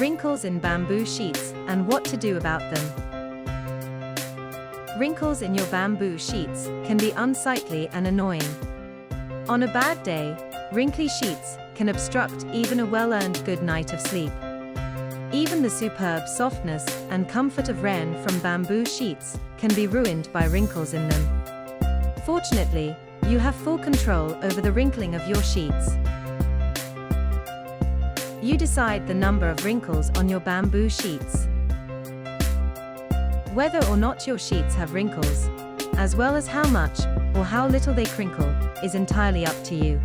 Wrinkles in bamboo sheets and what to do about them. Wrinkles in your bamboo sheets can be unsightly and annoying. On a bad day, wrinkly sheets can obstruct even a well-earned good night of sleep. Even the superb softness and comfort of rayon from bamboo sheets can be ruined by wrinkles in them. Fortunately, you have full control over the wrinkling of your sheets. You decide the number of wrinkles on your bamboo sheets. Whether or not your sheets have wrinkles, as well as how much or how little they crinkle, is entirely up to you.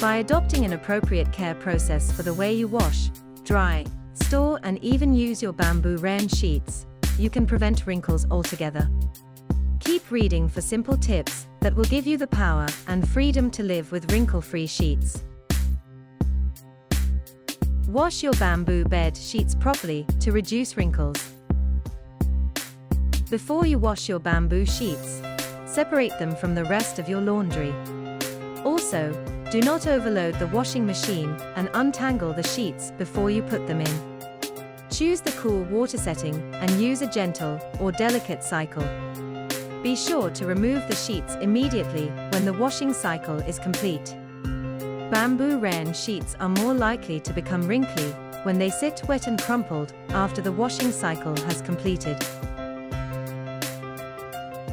By adopting an appropriate care process for the way you wash, dry, store and even use your bamboo rayon sheets, you can prevent wrinkles altogether. Keep reading for simple tips that will give you the power and freedom to live with wrinkle-free sheets. Wash your bamboo bed sheets properly to reduce wrinkles. Before you wash your bamboo sheets, separate them from the rest of your laundry. Also, do not overload the washing machine and untangle the sheets before you put them in. Choose the cool water setting and use a gentle or delicate cycle. Be sure to remove the sheets immediately when the washing cycle is complete. Bamboo rayon sheets are more likely to become wrinkly when they sit wet and crumpled after the washing cycle has completed.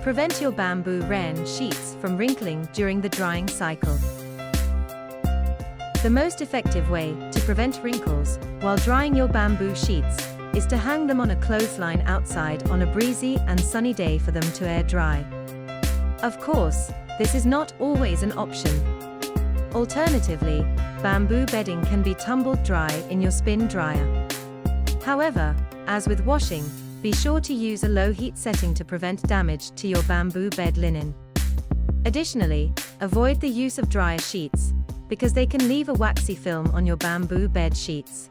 Prevent your bamboo rayon sheets from wrinkling during the drying cycle. The most effective way to prevent wrinkles while drying your bamboo sheets is to hang them on a clothesline outside on a breezy and sunny day for them to air dry. Of course, this is not always an option. Alternatively, bamboo bedding can be tumbled dry in your spin dryer. However, as with washing, be sure to use a low heat setting to prevent damage to your bamboo bed linen. Additionally, avoid the use of dryer sheets, because they can leave a waxy film on your bamboo bed sheets.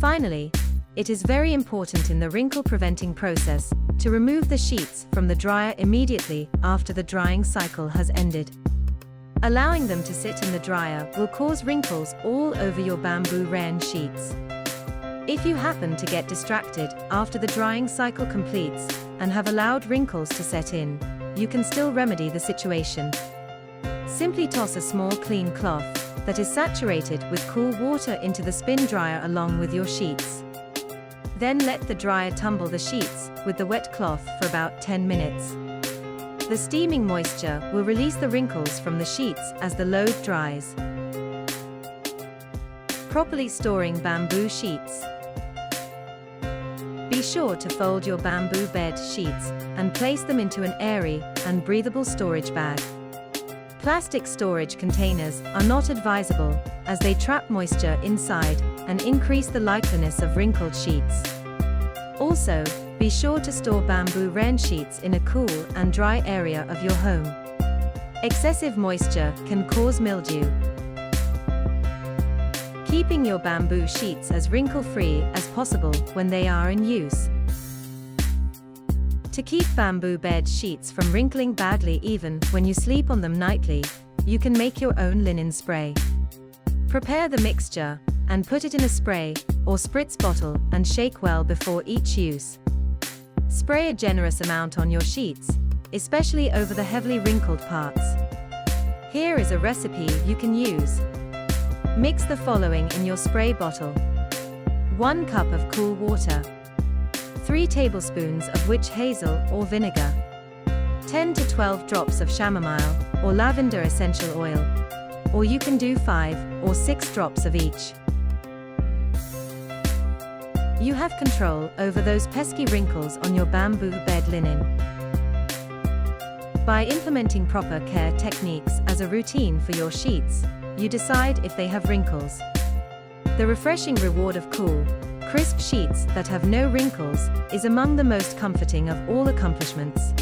Finally, it is very important in the wrinkle preventing process to remove the sheets from the dryer immediately after the drying cycle has ended. Allowing them to sit in the dryer will cause wrinkles all over your bamboo rayon sheets. If you happen to get distracted after the drying cycle completes and have allowed wrinkles to set in, you can still remedy the situation. Simply toss a small clean cloth that is saturated with cool water into the spin dryer along with your sheets. Then let the dryer tumble the sheets with the wet cloth for about 10 minutes. The steaming moisture will release the wrinkles from the sheets as the load dries. Properly storing bamboo sheets. Be sure to fold your bamboo bed sheets and place them into an airy and breathable storage bag. Plastic storage containers are not advisable as they trap moisture inside and increase the likeliness of wrinkled sheets. Also, be sure to store bamboo rayon sheets in a cool and dry area of your home. Excessive moisture can cause mildew. Keeping your bamboo sheets as wrinkle-free as possible when they are in use. To keep bamboo bed sheets from wrinkling badly even when you sleep on them nightly, you can make your own linen spray. Prepare the mixture and put it in a spray or spritz bottle and shake well before each use. Spray a generous amount on your sheets, especially over the heavily wrinkled parts. Here is a recipe you can use. Mix the following in your spray bottle. 1 cup of cool water. 3 tablespoons of witch hazel or vinegar. 10 to 12 drops of chamomile or lavender essential oil. Or you can do 5 or 6 drops of each. You have control over those pesky wrinkles on your bamboo bed linen. By implementing proper care techniques as a routine for your sheets, you decide if they have wrinkles. The refreshing reward of cool, crisp sheets that have no wrinkles is among the most comforting of all accomplishments.